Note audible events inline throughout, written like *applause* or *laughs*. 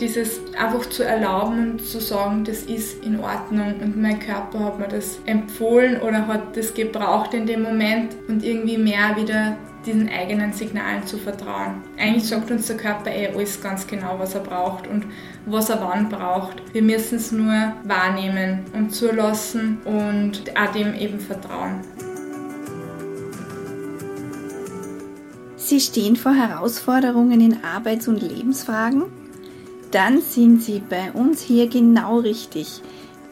dieses einfach zu erlauben und zu sagen, das ist in Ordnung und mein Körper hat mir das empfohlen oder hat das gebraucht in dem Moment und irgendwie mehr wieder diesen eigenen Signalen zu vertrauen. Eigentlich sagt uns der Körper eh alles ganz genau, was er braucht und was er wann braucht. Wir müssen es nur wahrnehmen und zulassen und auch dem eben vertrauen. Sie stehen vor Herausforderungen in Arbeits- und Lebensfragen? Dann sind Sie bei uns hier genau richtig.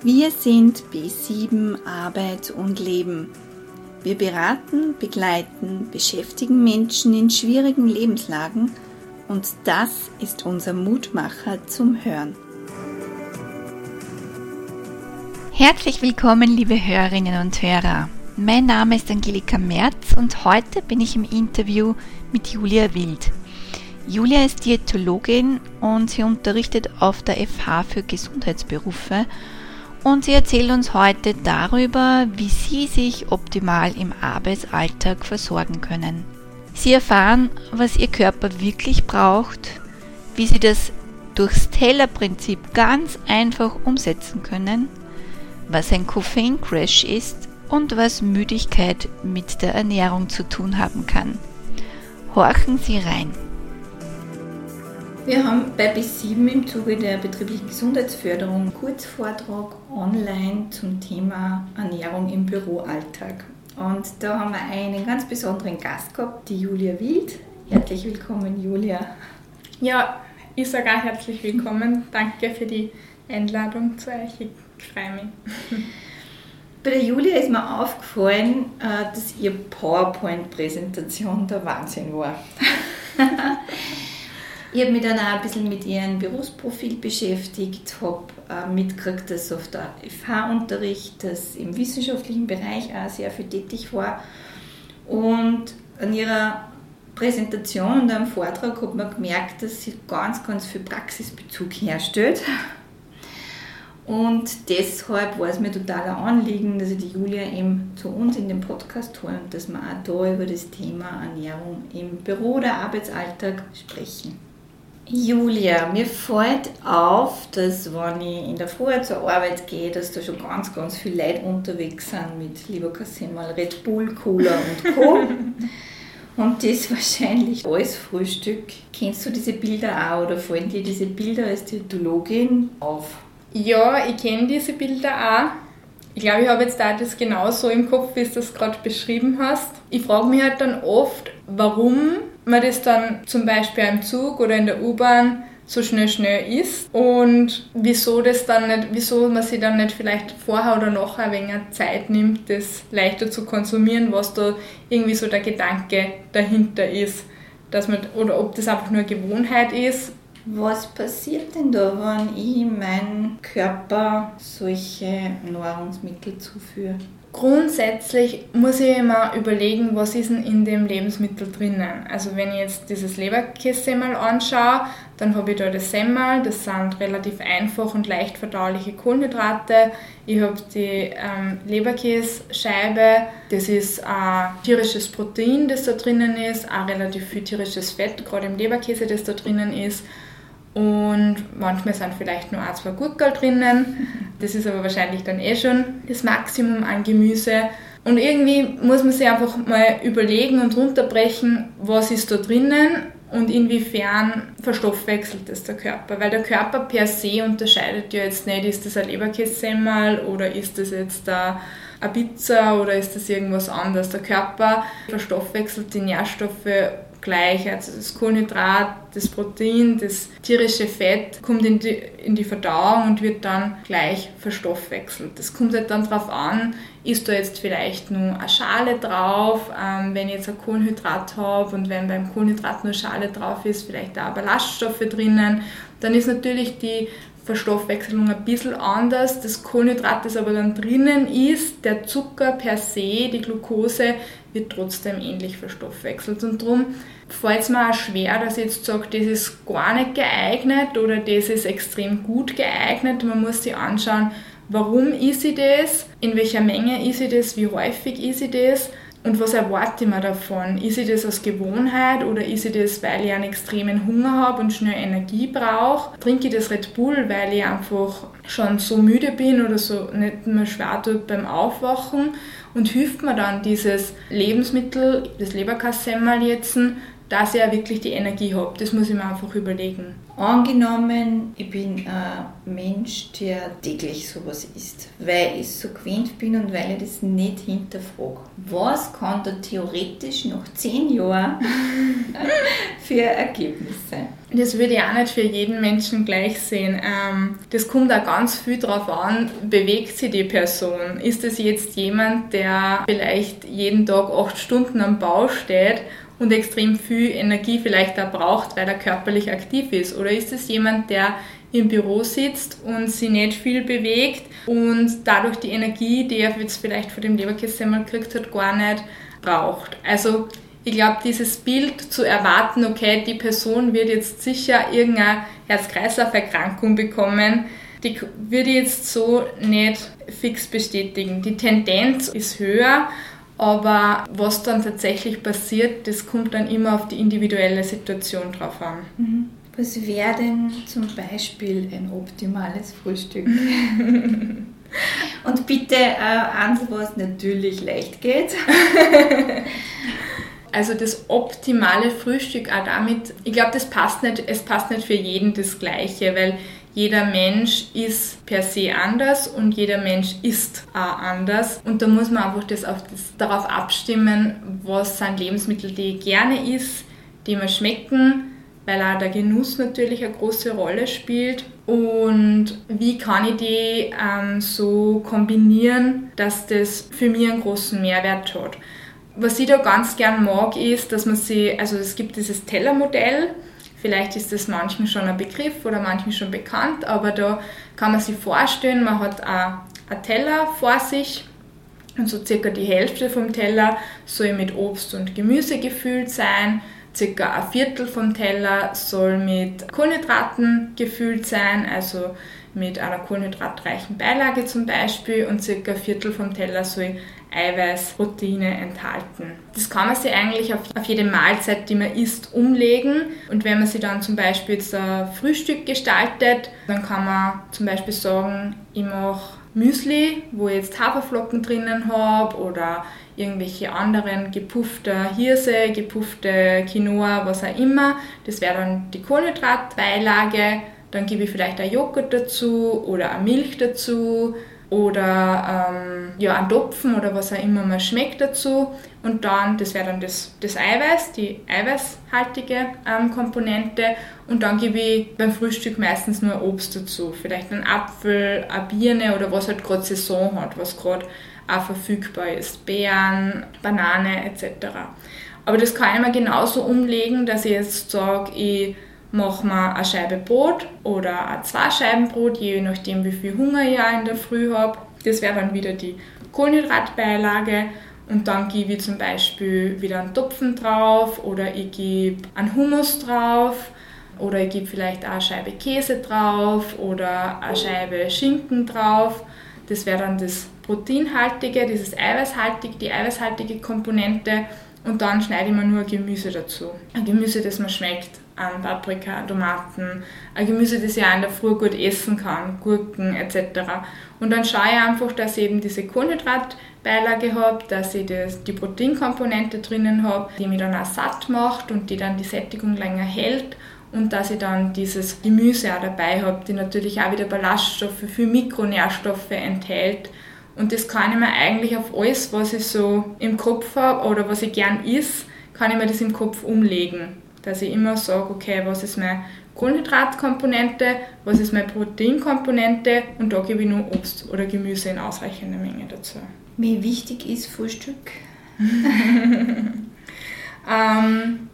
Wir sind B7 Arbeit und Leben. Wir beraten, begleiten, beschäftigen Menschen in schwierigen Lebenslagen und das ist unser Mutmacher zum Hören. Herzlich willkommen, liebe Hörerinnen und Hörer. Mein Name ist Angelika Merz und heute bin ich im Interview mit Julia Wild. Julia ist Diätologin und sie unterrichtet auf der FH für Gesundheitsberufe und sie erzählt uns heute darüber, wie Sie sich optimal im Arbeitsalltag versorgen können. Sie erfahren, was Ihr Körper wirklich braucht, wie Sie das durchs Tellerprinzip ganz einfach umsetzen können, was ein Koffeincrash ist und was Müdigkeit mit der Ernährung zu tun haben kann. Horchen Sie rein. Wir haben bei B7 im Zuge der betrieblichen Gesundheitsförderung einen Kurzvortrag online zum Thema Ernährung im Büroalltag. Und da haben wir einen ganz besonderen Gast gehabt, die Julia Wild. Herzlich willkommen, Julia. Ja, ich sage auch herzlich willkommen. Danke für die Einladung zu euch. Ich freue mich. Bei der Julia ist mir aufgefallen, äh, dass ihre PowerPoint-Präsentation der Wahnsinn war. *laughs* Ich habe mich dann auch ein bisschen mit ihrem Berufsprofil beschäftigt, habe äh, mitgekriegt, dass auf der FH-Unterricht, dass im wissenschaftlichen Bereich auch sehr viel tätig war. Und an ihrer Präsentation und am Vortrag hat man gemerkt, dass sie ganz, ganz viel Praxisbezug herstellt. Und deshalb war es mir total ein Anliegen, dass ich die Julia eben zu uns in den Podcast hole und dass wir auch da über das Thema Ernährung im Büro oder Arbeitsalltag sprechen. Julia, mir fällt auf, dass wenn ich in der Früh zur Arbeit gehe, dass da schon ganz, ganz viele Leute unterwegs sind mit lieber mal Red Bull, Cola und Co. *laughs* und das wahrscheinlich als Frühstück. Kennst du diese Bilder auch oder fallen dir diese Bilder als Diätologin auf? Ja, ich kenne diese Bilder auch. Ich glaube, ich habe jetzt da das genauso im Kopf, wie du das gerade beschrieben hast. Ich frage mich halt dann oft, warum man das dann zum Beispiel im Zug oder in der U-Bahn so schnell schnell isst und wieso das dann nicht, wieso man sich dann nicht vielleicht vorher oder nachher ein wenig Zeit nimmt, das leichter zu konsumieren, was da irgendwie so der Gedanke dahinter ist, dass man oder ob das einfach nur Gewohnheit ist. Was passiert denn da, wenn ich meinem Körper solche Nahrungsmittel zuführe? Grundsätzlich muss ich immer überlegen, was ist denn in dem Lebensmittel drinnen. Also wenn ich jetzt dieses Leberkässemmel anschaue, dann habe ich da das Semmel, das sind relativ einfach und leicht verdauliche Kohlenhydrate. Ich habe die ähm, Leberkässcheibe, das ist ein tierisches Protein, das da drinnen ist, auch relativ viel tierisches Fett, gerade im Leberkäse, das da drinnen ist. Und manchmal sind vielleicht nur ein, zwei Gurkel drinnen. Das ist aber wahrscheinlich dann eh schon das Maximum an Gemüse. Und irgendwie muss man sich einfach mal überlegen und runterbrechen, was ist da drinnen und inwiefern verstoffwechselt das der Körper. Weil der Körper per se unterscheidet ja jetzt nicht, ist das ein Leberkässemmel oder ist das jetzt eine Pizza oder ist das irgendwas anderes. Der Körper verstoffwechselt die Nährstoffe gleich. Also das Kohlenhydrat, das Protein, das tierische Fett kommt in die, in die Verdauung und wird dann gleich verstoffwechselt. Das kommt halt dann darauf an, ist da jetzt vielleicht nur eine Schale drauf, ähm, wenn ich jetzt ein Kohlenhydrat habe und wenn beim Kohlenhydrat nur Schale drauf ist, vielleicht auch Ballaststoffe drinnen, dann ist natürlich die Verstoffwechselung ein bisschen anders. Das Kohlenhydrat, das aber dann drinnen ist, der Zucker per se, die Glucose, wird trotzdem ähnlich verstoffwechselt. Und darum fällt es mir auch schwer, dass ich jetzt sage, das ist gar nicht geeignet oder das ist extrem gut geeignet. Man muss sich anschauen, warum ist sie das, in welcher Menge ist sie das, wie häufig ist sie das und was erwarte ich mir davon? Ist ich das aus Gewohnheit oder ist ich das, weil ich einen extremen Hunger habe und schnell Energie brauche? Trinke ich das Red Bull, weil ich einfach schon so müde bin oder so nicht mehr schwer tut beim Aufwachen? Und hilft mir dann dieses Lebensmittel, das Leberkassemmel jetzt, dass ich ja wirklich die Energie habe. Das muss ich mir einfach überlegen. Angenommen, ich bin ein Mensch, der täglich sowas isst, weil ich so gewöhnt bin und weil ich das nicht hinterfrage. Was kann da theoretisch nach zehn Jahren *laughs* für Ergebnisse? Das würde ich auch nicht für jeden Menschen gleich sehen. Ähm, das kommt auch ganz viel darauf an, bewegt sich die Person. Ist es jetzt jemand, der vielleicht jeden Tag acht Stunden am Bau steht und extrem viel Energie vielleicht auch braucht, weil er körperlich aktiv ist? Oder ist es jemand, der im Büro sitzt und sich nicht viel bewegt und dadurch die Energie, die er jetzt vielleicht von dem Leberkässemmel gekriegt hat, gar nicht braucht? Also ich glaube, dieses Bild zu erwarten, okay, die Person wird jetzt sicher irgendeine Herz-Kreislauf-Erkrankung bekommen, die würde ich jetzt so nicht fix bestätigen. Die Tendenz ist höher aber was dann tatsächlich passiert, das kommt dann immer auf die individuelle Situation drauf an. Mhm. Was wäre denn zum Beispiel ein optimales Frühstück? *laughs* Und bitte äh, eins, was natürlich leicht geht. *laughs* also das optimale Frühstück auch damit, ich glaube, das passt nicht, es passt nicht für jeden das Gleiche, weil jeder Mensch ist per se anders und jeder Mensch ist auch anders. Und da muss man einfach das, das darauf abstimmen, was sind Lebensmittel, die ich gerne isst, die mir schmecken, weil auch der Genuss natürlich eine große Rolle spielt. Und wie kann ich die ähm, so kombinieren, dass das für mich einen großen Mehrwert hat. Was ich da ganz gern mag, ist, dass man sie, also es gibt dieses Tellermodell, Vielleicht ist das manchmal schon ein Begriff oder manchmal schon bekannt, aber da kann man sich vorstellen, man hat einen Teller vor sich und so circa die Hälfte vom Teller soll mit Obst und Gemüse gefüllt sein. Circa ein Viertel vom Teller soll mit Kohlenhydraten gefüllt sein, also mit einer kohlenhydratreichen Beilage zum Beispiel und circa ein Viertel vom Teller soll Eiweiß, Proteine enthalten. Das kann man sich eigentlich auf, auf jede Mahlzeit, die man isst, umlegen. Und wenn man sich dann zum Beispiel jetzt ein Frühstück gestaltet, dann kann man zum Beispiel sagen, ich mache Müsli, wo ich jetzt Haferflocken drinnen habe oder irgendwelche anderen gepuffte Hirse, gepuffte Quinoa, was auch immer. Das wäre dann die Kohlenhydratbeilage. Dann gebe ich vielleicht ein Joghurt dazu oder eine Milch dazu oder ähm, ja, einen Topfen oder was auch immer man schmeckt dazu. Und dann, das wäre dann das, das Eiweiß, die eiweißhaltige ähm, Komponente. Und dann gebe ich beim Frühstück meistens nur Obst dazu. Vielleicht einen Apfel, eine Birne oder was halt gerade Saison hat, was gerade auch verfügbar ist. Beeren, Banane etc. Aber das kann ich mir genauso umlegen, dass ich jetzt sage, ich machen wir eine Scheibe Brot oder ein zwei Scheiben Brot, je nachdem wie viel Hunger ich in der Früh habe. Das wäre dann wieder die Kohlenhydratbeilage und dann gebe ich zum Beispiel wieder einen Topfen drauf oder ich gebe einen Hummus drauf oder ich gebe vielleicht auch eine Scheibe Käse drauf oder eine Scheibe Schinken drauf. Das wäre dann das proteinhaltige, dieses eiweißhaltige, die eiweißhaltige Komponente und dann schneide ich mir nur Gemüse dazu. Ein Gemüse, das mir schmeckt an Paprika, Tomaten, ein Gemüse, das ich auch in der Früh gut essen kann, Gurken etc. Und dann schaue ich einfach, dass ich eben diese Kohlenhydratbeilage habe, dass ich das, die Proteinkomponente drinnen habe, die mich dann auch satt macht und die dann die Sättigung länger hält und dass ich dann dieses Gemüse auch dabei habe, die natürlich auch wieder Ballaststoffe, viel Mikronährstoffe enthält. Und das kann ich mir eigentlich auf alles, was ich so im Kopf habe oder was ich gern isst, kann ich mir das im Kopf umlegen dass ich immer sage, okay, was ist meine Kohlenhydratkomponente, was ist meine Proteinkomponente und da gebe ich nur Obst oder Gemüse in ausreichender Menge dazu. Wie wichtig ist Frühstück? *laughs* *laughs* ähm,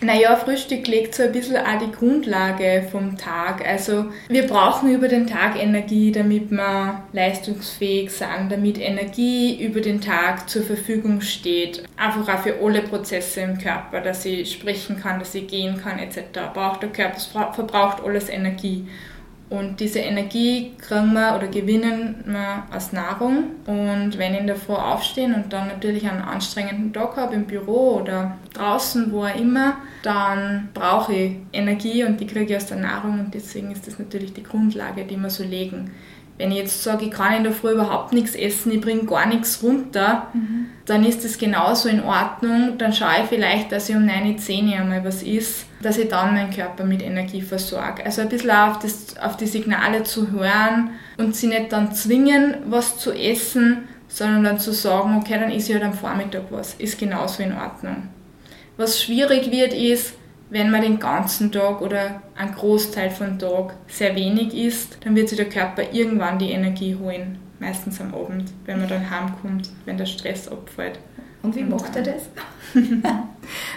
naja, Frühstück legt so ein bisschen auch die Grundlage vom Tag. Also wir brauchen über den Tag Energie, damit wir leistungsfähig sind, damit Energie über den Tag zur Verfügung steht. Einfach auch für alle Prozesse im Körper, dass ich sprechen kann, dass ich gehen kann etc. Braucht der Körper, verbraucht alles Energie. Und diese Energie kriegen wir oder gewinnen wir aus Nahrung. Und wenn ich in der Früh aufstehe und dann natürlich einen anstrengenden Tag habe im Büro oder draußen, wo auch immer, dann brauche ich Energie und die kriege ich aus der Nahrung und deswegen ist das natürlich die Grundlage, die wir so legen. Wenn ich jetzt sage, ich kann in der Früh überhaupt nichts essen, ich bringe gar nichts runter, mhm. dann ist das genauso in Ordnung. Dann schaue ich vielleicht, dass ich um 9, 10 einmal was isst, dass ich dann meinen Körper mit Energie versorge. Also ein bisschen auf, das, auf die Signale zu hören und sie nicht dann zwingen, was zu essen, sondern dann zu sagen, okay, dann esse ich halt am Vormittag was. Ist genauso in Ordnung. Was schwierig wird, ist, wenn man den ganzen Tag oder einen Großteil vom Tag sehr wenig isst, dann wird sich der Körper irgendwann die Energie holen. Meistens am Abend, wenn man dann heimkommt, wenn der Stress abfällt. Und wie Und macht er das? *laughs*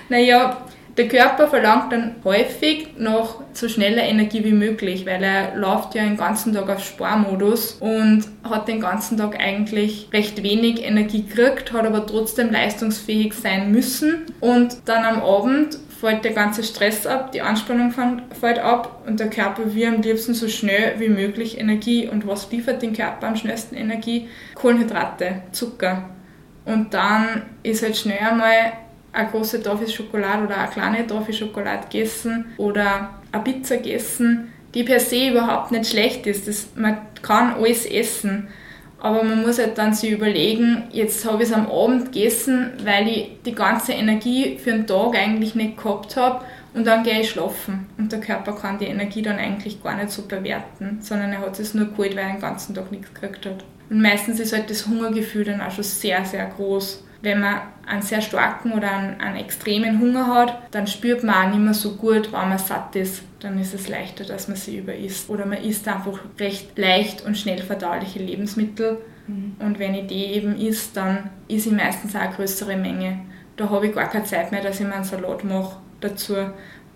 naja, der Körper verlangt dann häufig noch so schneller Energie wie möglich, weil er läuft ja den ganzen Tag auf Sparmodus und hat den ganzen Tag eigentlich recht wenig Energie gekriegt, hat aber trotzdem leistungsfähig sein müssen. Und dann am Abend fällt der ganze Stress ab, die Anspannung fällt ab und der Körper will am liebsten so schnell wie möglich Energie. Und was liefert den Körper am schnellsten Energie? Kohlenhydrate, Zucker. Und dann ist halt schnell einmal eine große Tafel Schokolade oder eine kleine Tafel Schokolade gegessen oder eine Pizza gegessen, die per se überhaupt nicht schlecht ist. Das, man kann alles essen. Aber man muss halt dann sich überlegen, jetzt habe ich es am Abend gegessen, weil ich die ganze Energie für den Tag eigentlich nicht gehabt habe und dann gehe ich schlafen. Und der Körper kann die Energie dann eigentlich gar nicht so bewerten, sondern er hat es nur geholt, weil er den ganzen Tag nichts gekriegt hat. Und meistens ist halt das Hungergefühl dann auch schon sehr, sehr groß. Wenn man einen sehr starken oder einen, einen extremen Hunger hat, dann spürt man auch nicht mehr so gut, wann man satt ist. Dann ist es leichter, dass man sie überisst. Oder man isst einfach recht leicht und schnell verdauliche Lebensmittel. Mhm. Und wenn ich die eben isst, dann ist ich meistens auch eine größere Menge. Da habe ich gar keine Zeit mehr, dass ich mir einen Salat mache dazu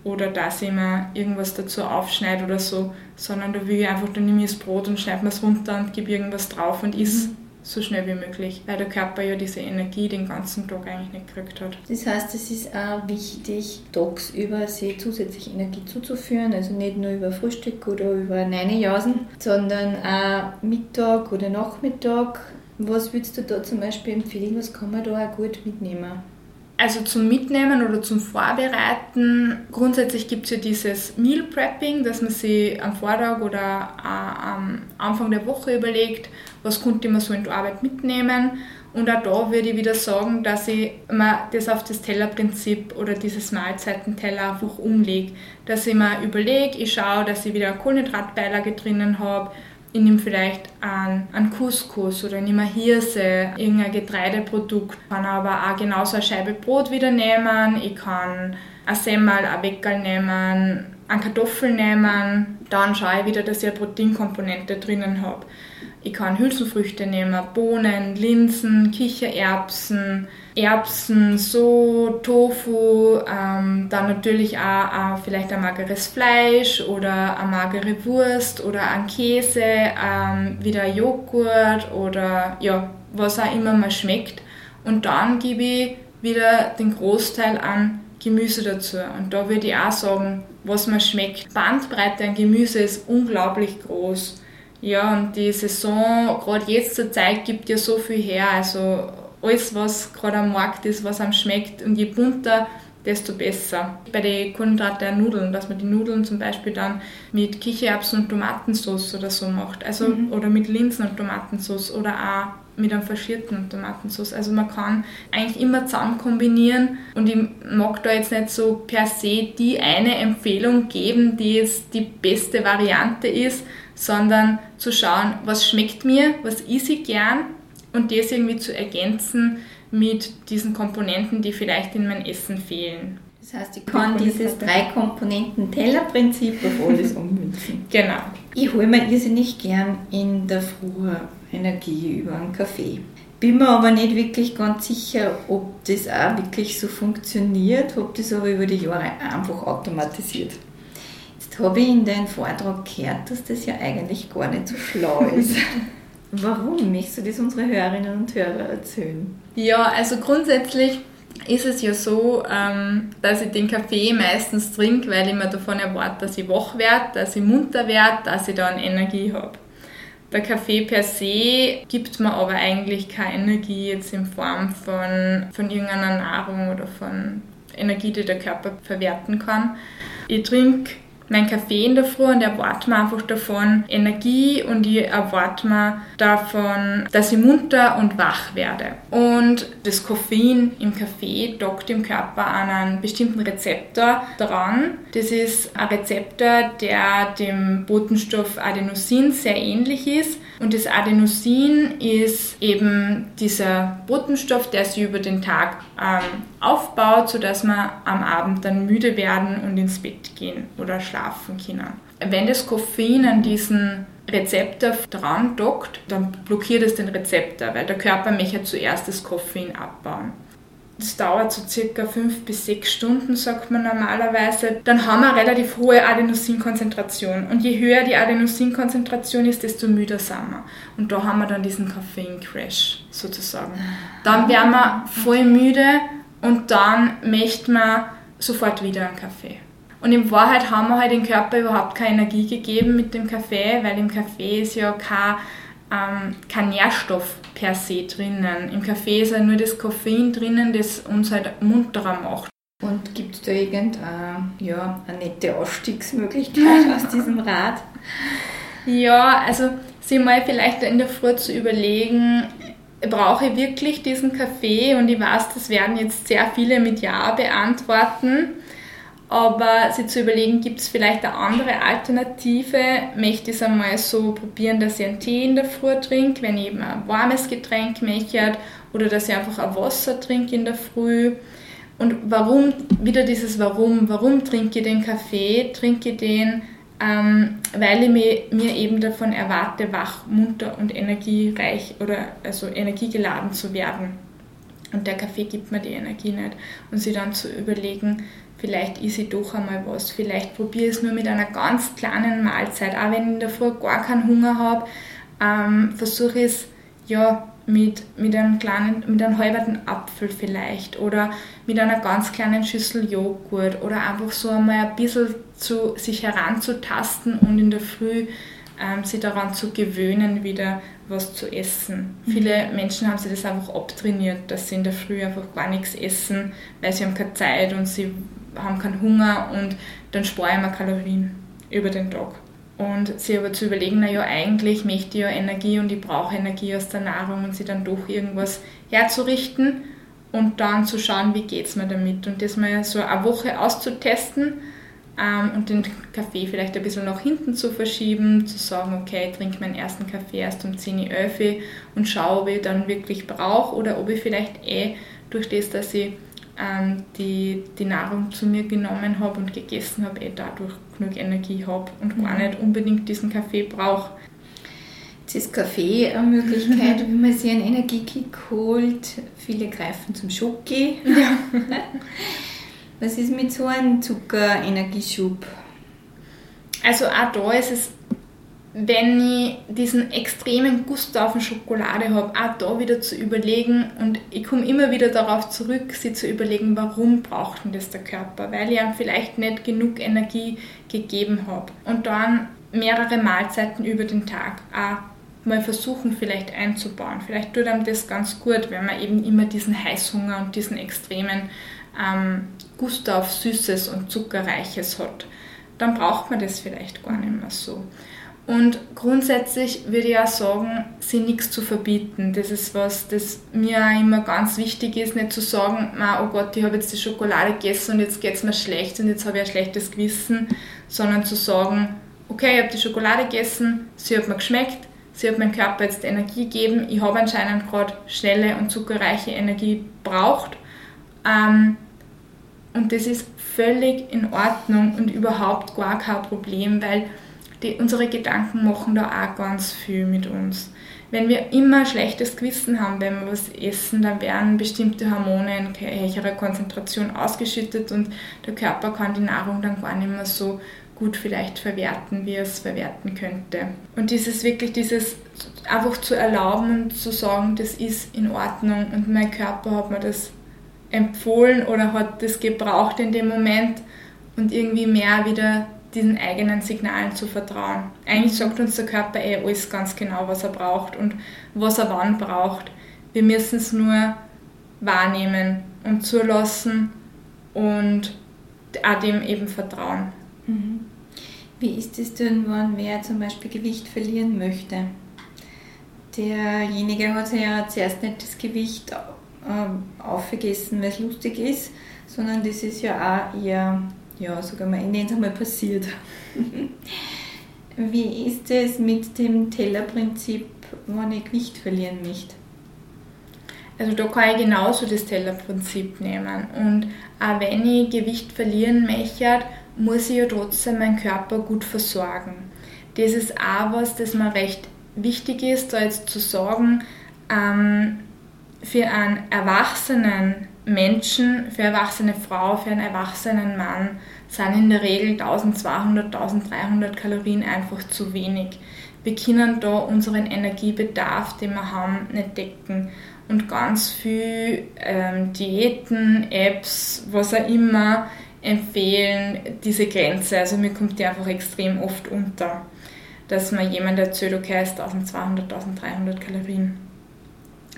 oder dass ich mir irgendwas dazu aufschneide oder so, sondern da will ich einfach, dann nehme ich das Brot und schneide mir es runter und gebe irgendwas drauf und isst. Mhm so schnell wie möglich, weil der Körper ja diese Energie den ganzen Tag eigentlich nicht gekriegt hat. Das heißt, es ist auch wichtig, tagsüber sich zusätzlich Energie zuzuführen, also nicht nur über Frühstück oder über Neinejausen, sondern auch Mittag oder Nachmittag. Was würdest du da zum Beispiel empfehlen? Was kann man da auch gut mitnehmen? Also zum Mitnehmen oder zum Vorbereiten, grundsätzlich gibt es ja dieses Meal Prepping, dass man sich am Vortag oder am Anfang der Woche überlegt, was konnte man so in die Arbeit mitnehmen. Und auch da würde ich wieder sagen, dass ich mir das auf das Tellerprinzip oder dieses Mahlzeitenteller einfach umlege. Dass ich mir überlege, ich schaue, dass ich wieder eine Kohlenhydratbeilage drinnen habe, ich nehme vielleicht einen, Couscous oder nehme Hirse, irgendein Getreideprodukt. Ich kann aber auch genauso eine Scheibe Brot wieder nehmen. Ich kann ein Semmel, ein Weckerl nehmen, eine Kartoffel nehmen. Dann schaue ich wieder, dass ich eine Proteinkomponente drinnen habe. Ich kann Hülsenfrüchte nehmen, Bohnen, Linsen, Kichererbsen, Erbsen, so Tofu, ähm, dann natürlich auch, auch, vielleicht ein mageres Fleisch oder eine magere Wurst oder ein Käse, ähm, wieder Joghurt oder ja, was auch immer man schmeckt. Und dann gebe ich wieder den Großteil an Gemüse dazu. Und da würde ich auch sagen, was man schmeckt. Bandbreite an Gemüse ist unglaublich groß. Ja, und die Saison, gerade jetzt zur Zeit, gibt ja so viel her. Also alles, was gerade am Markt ist, was einem schmeckt. Und je bunter, desto besser. Bei den Kohlenhydraten der Nudeln, dass man die Nudeln zum Beispiel dann mit Kichererbsen und Tomatensauce oder so macht. Also, mhm. Oder mit Linsen und Tomatensauce oder auch mit einem faschierten Tomatensauce. Also man kann eigentlich immer zusammen kombinieren und ich mag da jetzt nicht so per se die eine Empfehlung geben, die jetzt die beste Variante ist, sondern zu schauen, was schmeckt mir, was esse ich gern und das irgendwie zu ergänzen mit diesen Komponenten, die vielleicht in mein Essen fehlen. Das heißt, ich kann dieses drei Komponenten Tellerprinzip auf alles *laughs* ummünzen. Genau. Ich hole mir irrsinnig gern in der Früh Energie über einen Kaffee. Bin mir aber nicht wirklich ganz sicher, ob das auch wirklich so funktioniert, habe das aber über die Jahre einfach automatisiert. Jetzt habe ich in deinem Vortrag gehört, dass das ja eigentlich gar nicht so schlau ist. *laughs* Warum? Möchtest du das unsere Hörerinnen und Hörer erzählen? Ja, also grundsätzlich ist es ja so, ähm, dass ich den Kaffee meistens trinke, weil ich mir davon erwarte, dass ich wach werde, dass ich munter werde, dass ich dann Energie habe. Der Kaffee per se gibt mir aber eigentlich keine Energie jetzt in Form von, von irgendeiner Nahrung oder von Energie, die der Körper verwerten kann. Ich trinke meinen Kaffee in der Früh und erwarte mir einfach davon Energie und ich erwarte mir davon, dass ich munter und wach werde. Und das Koffein im Kaffee dockt im Körper an einen bestimmten Rezeptor dran. Das ist ein Rezeptor, der dem Botenstoff Adenosin sehr ähnlich ist. Und das Adenosin ist eben dieser Botenstoff, der sich über den Tag ähm, aufbaut, sodass man am Abend dann müde werden und ins Bett gehen oder schlafen können. Wenn das Koffein an diesen Rezeptor dran dockt, dann blockiert es den Rezeptor, weil der Körper möchte zuerst das Koffein abbauen. Das dauert so circa fünf bis sechs Stunden, sagt man normalerweise. Dann haben wir relativ hohe Adenosinkonzentration. Und je höher die Adenosinkonzentration ist, desto müder sind wir. Und da haben wir dann diesen Koffein-Crash sozusagen. Dann werden wir voll müde und dann möchten wir sofort wieder einen Kaffee. Und in Wahrheit haben wir halt dem Körper überhaupt keine Energie gegeben mit dem Kaffee, weil im Kaffee ist ja kein, ähm, kein Nährstoff per se drinnen. Im Kaffee ist halt nur das Koffein drinnen, das uns halt munterer macht. Und gibt es da irgendeine ja, eine nette Ausstiegsmöglichkeit aus diesem Rad? Ja, also sich mal vielleicht in der Früh zu überlegen, brauche ich wirklich diesen Kaffee? Und ich weiß, das werden jetzt sehr viele mit Ja beantworten aber sich zu überlegen, gibt es vielleicht eine andere Alternative? Möchte ich es einmal so probieren, dass ich einen Tee in der Früh trinke, wenn ich eben ein warmes Getränk möchte oder dass ich einfach ein Wasser trinke in der Früh. Und warum, wieder dieses Warum, warum trinke ich den Kaffee? Trinke ich den, ähm, weil ich mir, mir eben davon erwarte, wach, munter und energiereich oder also energiegeladen zu werden. Und der Kaffee gibt mir die Energie nicht. Und sie dann zu überlegen, vielleicht ist ich doch einmal was, vielleicht probiere ich es nur mit einer ganz kleinen Mahlzeit, auch wenn ich in der Früh gar keinen Hunger habe, ähm, versuche ich es ja mit, mit einem kleinen, mit einem halberten Apfel vielleicht oder mit einer ganz kleinen Schüssel Joghurt oder einfach so einmal ein bisschen zu, sich heranzutasten und in der Früh ähm, sich daran zu gewöhnen, wieder was zu essen. Mhm. Viele Menschen haben sich das einfach abtrainiert, dass sie in der Früh einfach gar nichts essen, weil sie haben keine Zeit und sie haben keinen Hunger und dann spare ich mir Kalorien über den Tag. Und sie aber zu überlegen, naja, eigentlich möchte ich ja Energie und ich brauche Energie aus der Nahrung und sie dann doch irgendwas herzurichten und dann zu schauen, wie geht es mir damit. Und das mal so eine Woche auszutesten ähm, und den Kaffee vielleicht ein bisschen nach hinten zu verschieben, zu sagen, okay, ich trinke meinen ersten Kaffee erst um 10, 11 und schaue, ob ich dann wirklich brauche oder ob ich vielleicht eh durch das, dass ich ähm, die, die Nahrung zu mir genommen habe und gegessen habe, eh dadurch genug Energie habe und mhm. gar nicht unbedingt diesen Kaffee brauche. Jetzt ist Kaffee eine Möglichkeit, *laughs* wie man sich einen Energiekick holt. Viele greifen zum Schoki. Ja. *laughs* Was ist mit so einem Zuckerenergieschub? Also auch da ist es wenn ich diesen extremen Gusto auf Schokolade habe, auch da wieder zu überlegen und ich komme immer wieder darauf zurück, sie zu überlegen, warum braucht denn das der Körper? Weil ich ihm vielleicht nicht genug Energie gegeben habe. Und dann mehrere Mahlzeiten über den Tag auch mal versuchen vielleicht einzubauen. Vielleicht tut einem das ganz gut, wenn man eben immer diesen Heißhunger und diesen extremen ähm, Gusto auf Süßes und Zuckerreiches hat. Dann braucht man das vielleicht gar nicht mehr so. Und grundsätzlich würde ich auch sagen, sie nichts zu verbieten. Das ist was, das mir auch immer ganz wichtig ist, nicht zu sagen, oh Gott, ich habe jetzt die Schokolade gegessen und jetzt geht es mir schlecht und jetzt habe ich ein schlechtes Gewissen, sondern zu sagen, okay, ich habe die Schokolade gegessen, sie hat mir geschmeckt, sie hat meinem Körper jetzt Energie gegeben, ich habe anscheinend gerade schnelle und zuckerreiche Energie braucht. Ähm, und das ist völlig in Ordnung und überhaupt gar kein Problem, weil die, unsere Gedanken machen da auch ganz viel mit uns. Wenn wir immer ein schlechtes Gewissen haben, wenn wir was essen, dann werden bestimmte Hormone in höherer Konzentration ausgeschüttet und der Körper kann die Nahrung dann gar nicht mehr so gut vielleicht verwerten, wie er es verwerten könnte. Und dieses wirklich, dieses einfach zu erlauben und zu sagen, das ist in Ordnung und mein Körper hat mir das empfohlen oder hat das gebraucht in dem Moment und irgendwie mehr wieder diesen eigenen Signalen zu vertrauen. Eigentlich sagt uns der Körper eh alles ganz genau, was er braucht und was er wann braucht. Wir müssen es nur wahrnehmen und zulassen und auch dem eben vertrauen. Mhm. Wie ist es denn, wenn wer zum Beispiel Gewicht verlieren möchte? Derjenige hat ja zuerst nicht das Gewicht äh, aufgegessen, weil es lustig ist, sondern das ist ja auch eher ja, sogar mal, ich nenne es einmal passiert. Wie ist es mit dem Tellerprinzip, wenn ich Gewicht verlieren möchte? Also da kann ich genauso das Tellerprinzip nehmen. Und auch wenn ich Gewicht verlieren möchte, muss ich ja trotzdem meinen Körper gut versorgen. Das ist auch was, das mir recht wichtig ist, da jetzt zu sagen, ähm, für einen erwachsenen Menschen, für erwachsene Frau, für einen erwachsenen Mann sind in der Regel 1200, 1300 Kalorien einfach zu wenig. Wir können da unseren Energiebedarf, den wir haben, nicht decken. Und ganz viel ähm, Diäten, Apps, was auch immer, empfehlen diese Grenze. Also mir kommt die einfach extrem oft unter, dass man jemand erzählt, okay, ist 1200, 1300 Kalorien.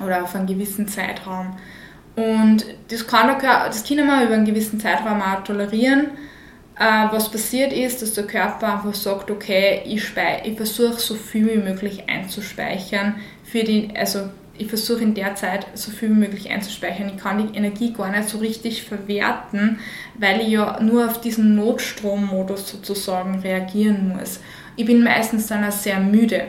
Oder auf einen gewissen Zeitraum. Und das kann Körper, das können wir über einen gewissen Zeitraum auch tolerieren. Äh, was passiert ist, dass der Körper einfach sagt, okay, ich, ich versuche so viel wie möglich einzuspeichern für die, also ich versuche in der Zeit so viel wie möglich einzuspeichern. Ich kann die Energie gar nicht so richtig verwerten, weil ich ja nur auf diesen Notstrommodus sozusagen reagieren muss. Ich bin meistens dann auch sehr müde.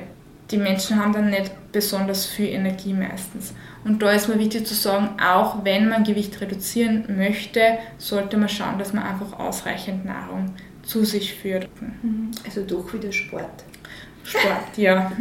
Die Menschen haben dann nicht besonders viel Energie meistens. Und da ist mir wichtig zu sagen, auch wenn man Gewicht reduzieren möchte, sollte man schauen, dass man einfach ausreichend Nahrung zu sich führt. Mhm. Also doch wieder Sport. Sport, *laughs* ja.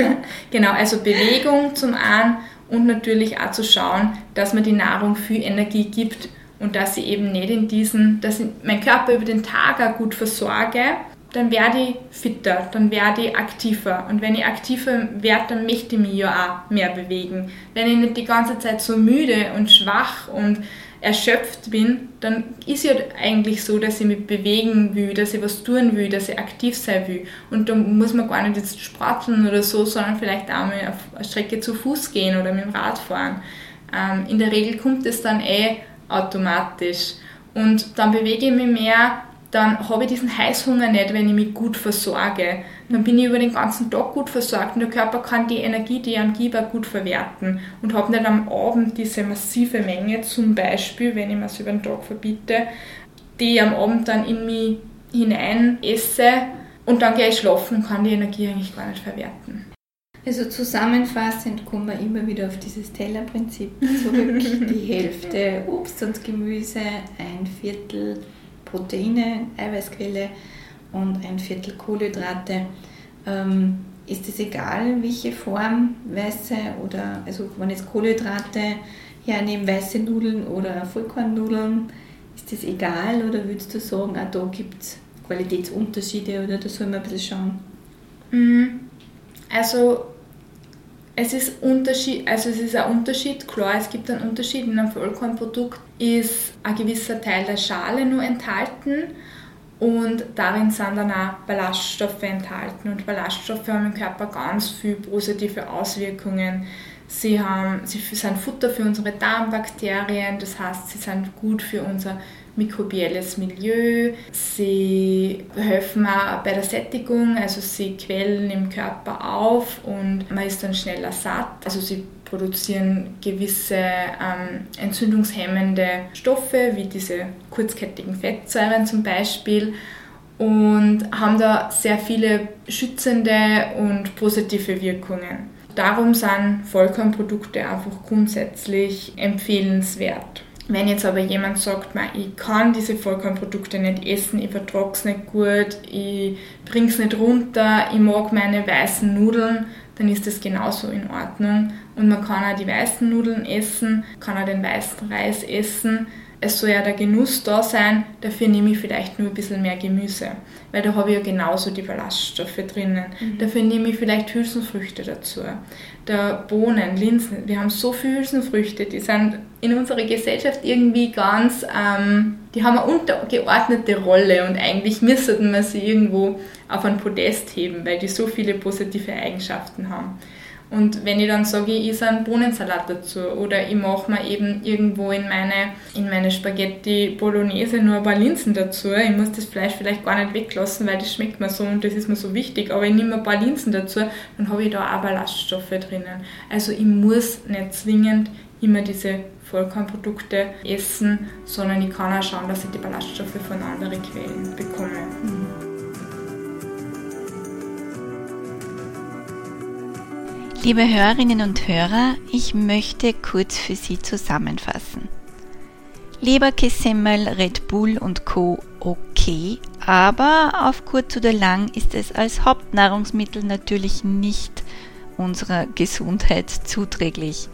*laughs* genau, also Bewegung zum einen und natürlich auch zu schauen, dass man die Nahrung viel Energie gibt und dass sie eben nicht in diesen, dass ich meinen Körper über den Tag auch gut versorge dann werde ich fitter, dann werde ich aktiver. Und wenn ich aktiver werde, dann möchte ich mich ja auch mehr bewegen. Wenn ich nicht die ganze Zeit so müde und schwach und erschöpft bin, dann ist ja eigentlich so, dass ich mich bewegen will, dass ich was tun will, dass ich aktiv sein will. Und da muss man gar nicht jetzt sporteln oder so, sondern vielleicht auch mal auf eine Strecke zu Fuß gehen oder mit dem Rad fahren. Ähm, in der Regel kommt es dann eh automatisch. Und dann bewege ich mich mehr dann habe ich diesen Heißhunger nicht, wenn ich mich gut versorge. Dann bin ich über den ganzen Tag gut versorgt und der Körper kann die Energie, die ich ihm gebe, gut verwerten und habe nicht am Abend diese massive Menge, zum Beispiel, wenn ich mir es über den Tag verbiete, die ich am Abend dann in mich hinein esse und dann gehe ich schlafen und kann die Energie eigentlich gar nicht verwerten. Also zusammenfassend kommen wir immer wieder auf dieses Tellerprinzip zurück. *laughs* die Hälfte Obst und Gemüse, ein Viertel Proteine, Eiweißquelle und ein Viertel Kohlenhydrate. Ähm, ist es egal, welche Form, weiße oder, also wenn jetzt Kohlenhydrate hernehmen, weiße Nudeln oder Vollkornnudeln, ist das egal oder würdest du sagen, auch da gibt es Qualitätsunterschiede oder da soll man ein bisschen schauen? Mhm. Also es ist, Unterschied, also es ist ein Unterschied, klar, es gibt einen Unterschied. In einem Vollkornprodukt ist ein gewisser Teil der Schale nur enthalten und darin sind dann auch Ballaststoffe enthalten. Und Ballaststoffe haben im Körper ganz viele positive Auswirkungen. Sie, haben, sie sind Futter für unsere Darmbakterien, das heißt, sie sind gut für unser mikrobielles Milieu. Sie helfen auch bei der Sättigung, also sie quellen im Körper auf und man ist dann schneller satt. Also sie produzieren gewisse ähm, entzündungshemmende Stoffe, wie diese kurzkettigen Fettsäuren zum Beispiel und haben da sehr viele schützende und positive Wirkungen. Darum sind Vollkornprodukte einfach grundsätzlich empfehlenswert. Wenn jetzt aber jemand sagt, ich kann diese Vollkornprodukte nicht essen, ich vertrage es nicht gut, ich bringe es nicht runter, ich mag meine weißen Nudeln, dann ist das genauso in Ordnung. Und man kann auch die weißen Nudeln essen, kann auch den weißen Reis essen. Es soll ja der Genuss da sein, dafür nehme ich vielleicht nur ein bisschen mehr Gemüse, weil da habe ich ja genauso die Ballaststoffe drinnen. Mhm. Dafür nehme ich vielleicht Hülsenfrüchte dazu. Da Bohnen, Linsen, wir haben so viele Hülsenfrüchte, die sind in unserer Gesellschaft irgendwie ganz, ähm, die haben eine untergeordnete Rolle und eigentlich müssten wir sie irgendwo auf ein Podest heben, weil die so viele positive Eigenschaften haben. Und wenn ich dann sage, ich esse einen Bohnensalat dazu oder ich mache mir eben irgendwo in meine, in meine Spaghetti Bolognese nur ein paar Linsen dazu, ich muss das Fleisch vielleicht gar nicht weglassen, weil das schmeckt mir so und das ist mir so wichtig, aber ich nehme ein paar Linsen dazu, dann habe ich da auch Ballaststoffe drinnen. Also ich muss nicht zwingend immer diese Vollkornprodukte essen, sondern ich kann auch schauen, dass ich die Ballaststoffe von anderen Quellen bekomme. Liebe Hörerinnen und Hörer, ich möchte kurz für Sie zusammenfassen. Leberkässemmel, Red Bull und Co. okay, aber auf kurz oder lang ist es als Hauptnahrungsmittel natürlich nicht unserer Gesundheit zuträglich.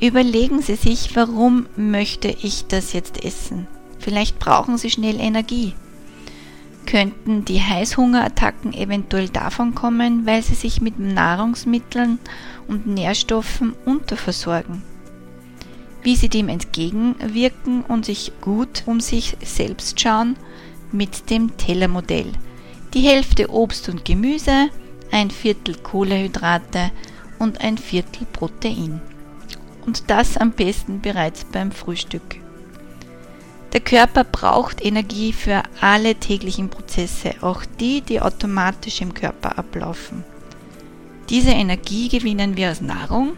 Überlegen Sie sich, warum möchte ich das jetzt essen? Vielleicht brauchen Sie schnell Energie. Könnten die Heißhungerattacken eventuell davon kommen, weil Sie sich mit Nahrungsmitteln und Nährstoffen unterversorgen? Wie Sie dem entgegenwirken und sich gut um sich selbst schauen mit dem Tellermodell. Die Hälfte Obst und Gemüse, ein Viertel Kohlehydrate und ein Viertel Protein und das am besten bereits beim Frühstück. Der Körper braucht Energie für alle täglichen Prozesse, auch die, die automatisch im Körper ablaufen. Diese Energie gewinnen wir aus Nahrung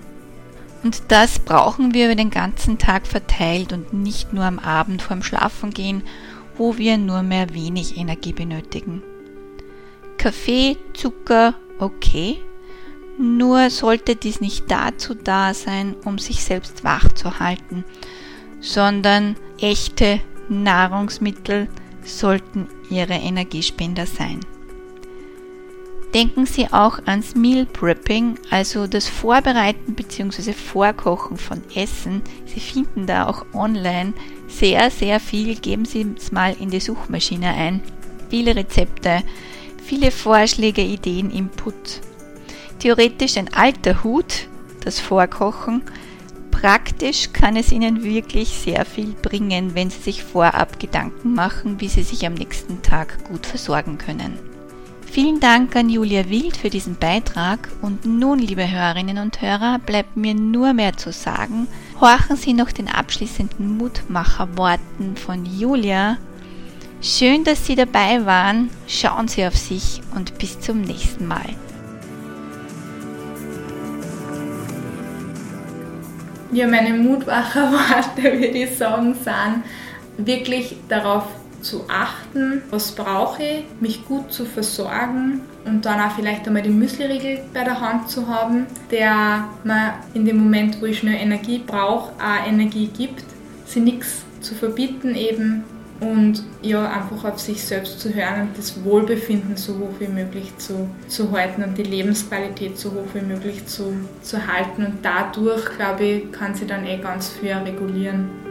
und das brauchen wir über den ganzen Tag verteilt und nicht nur am Abend vorm Schlafengehen, wo wir nur mehr wenig Energie benötigen. Kaffee, Zucker, okay, nur sollte dies nicht dazu da sein, um sich selbst wach zu halten, sondern echte Nahrungsmittel sollten ihre Energiespender sein. Denken Sie auch ans Meal Prepping, also das Vorbereiten bzw. Vorkochen von Essen. Sie finden da auch online sehr, sehr viel. Geben Sie es mal in die Suchmaschine ein. Viele Rezepte, viele Vorschläge, Ideen, Input theoretisch ein alter Hut, das Vorkochen. Praktisch kann es Ihnen wirklich sehr viel bringen, wenn Sie sich vorab Gedanken machen, wie Sie sich am nächsten Tag gut versorgen können. Vielen Dank an Julia Wild für diesen Beitrag und nun, liebe Hörerinnen und Hörer, bleibt mir nur mehr zu sagen, horchen Sie noch den abschließenden Mutmacherworten von Julia. Schön, dass Sie dabei waren, schauen Sie auf sich und bis zum nächsten Mal. Ja, meine Mutmacherworte, *laughs* würde ich sagen, sind wirklich darauf zu achten, was brauche ich, mich gut zu versorgen und dann auch vielleicht einmal den Müsliriegel bei der Hand zu haben, der mir in dem Moment, wo ich schnell Energie brauche, auch Energie gibt, sie nichts zu verbieten eben und ja, einfach auf sich selbst zu hören und das Wohlbefinden so hoch wie möglich zu, zu halten und die Lebensqualität so hoch wie möglich zu, zu halten. Und dadurch, glaube ich, kann sie dann eh ganz viel regulieren.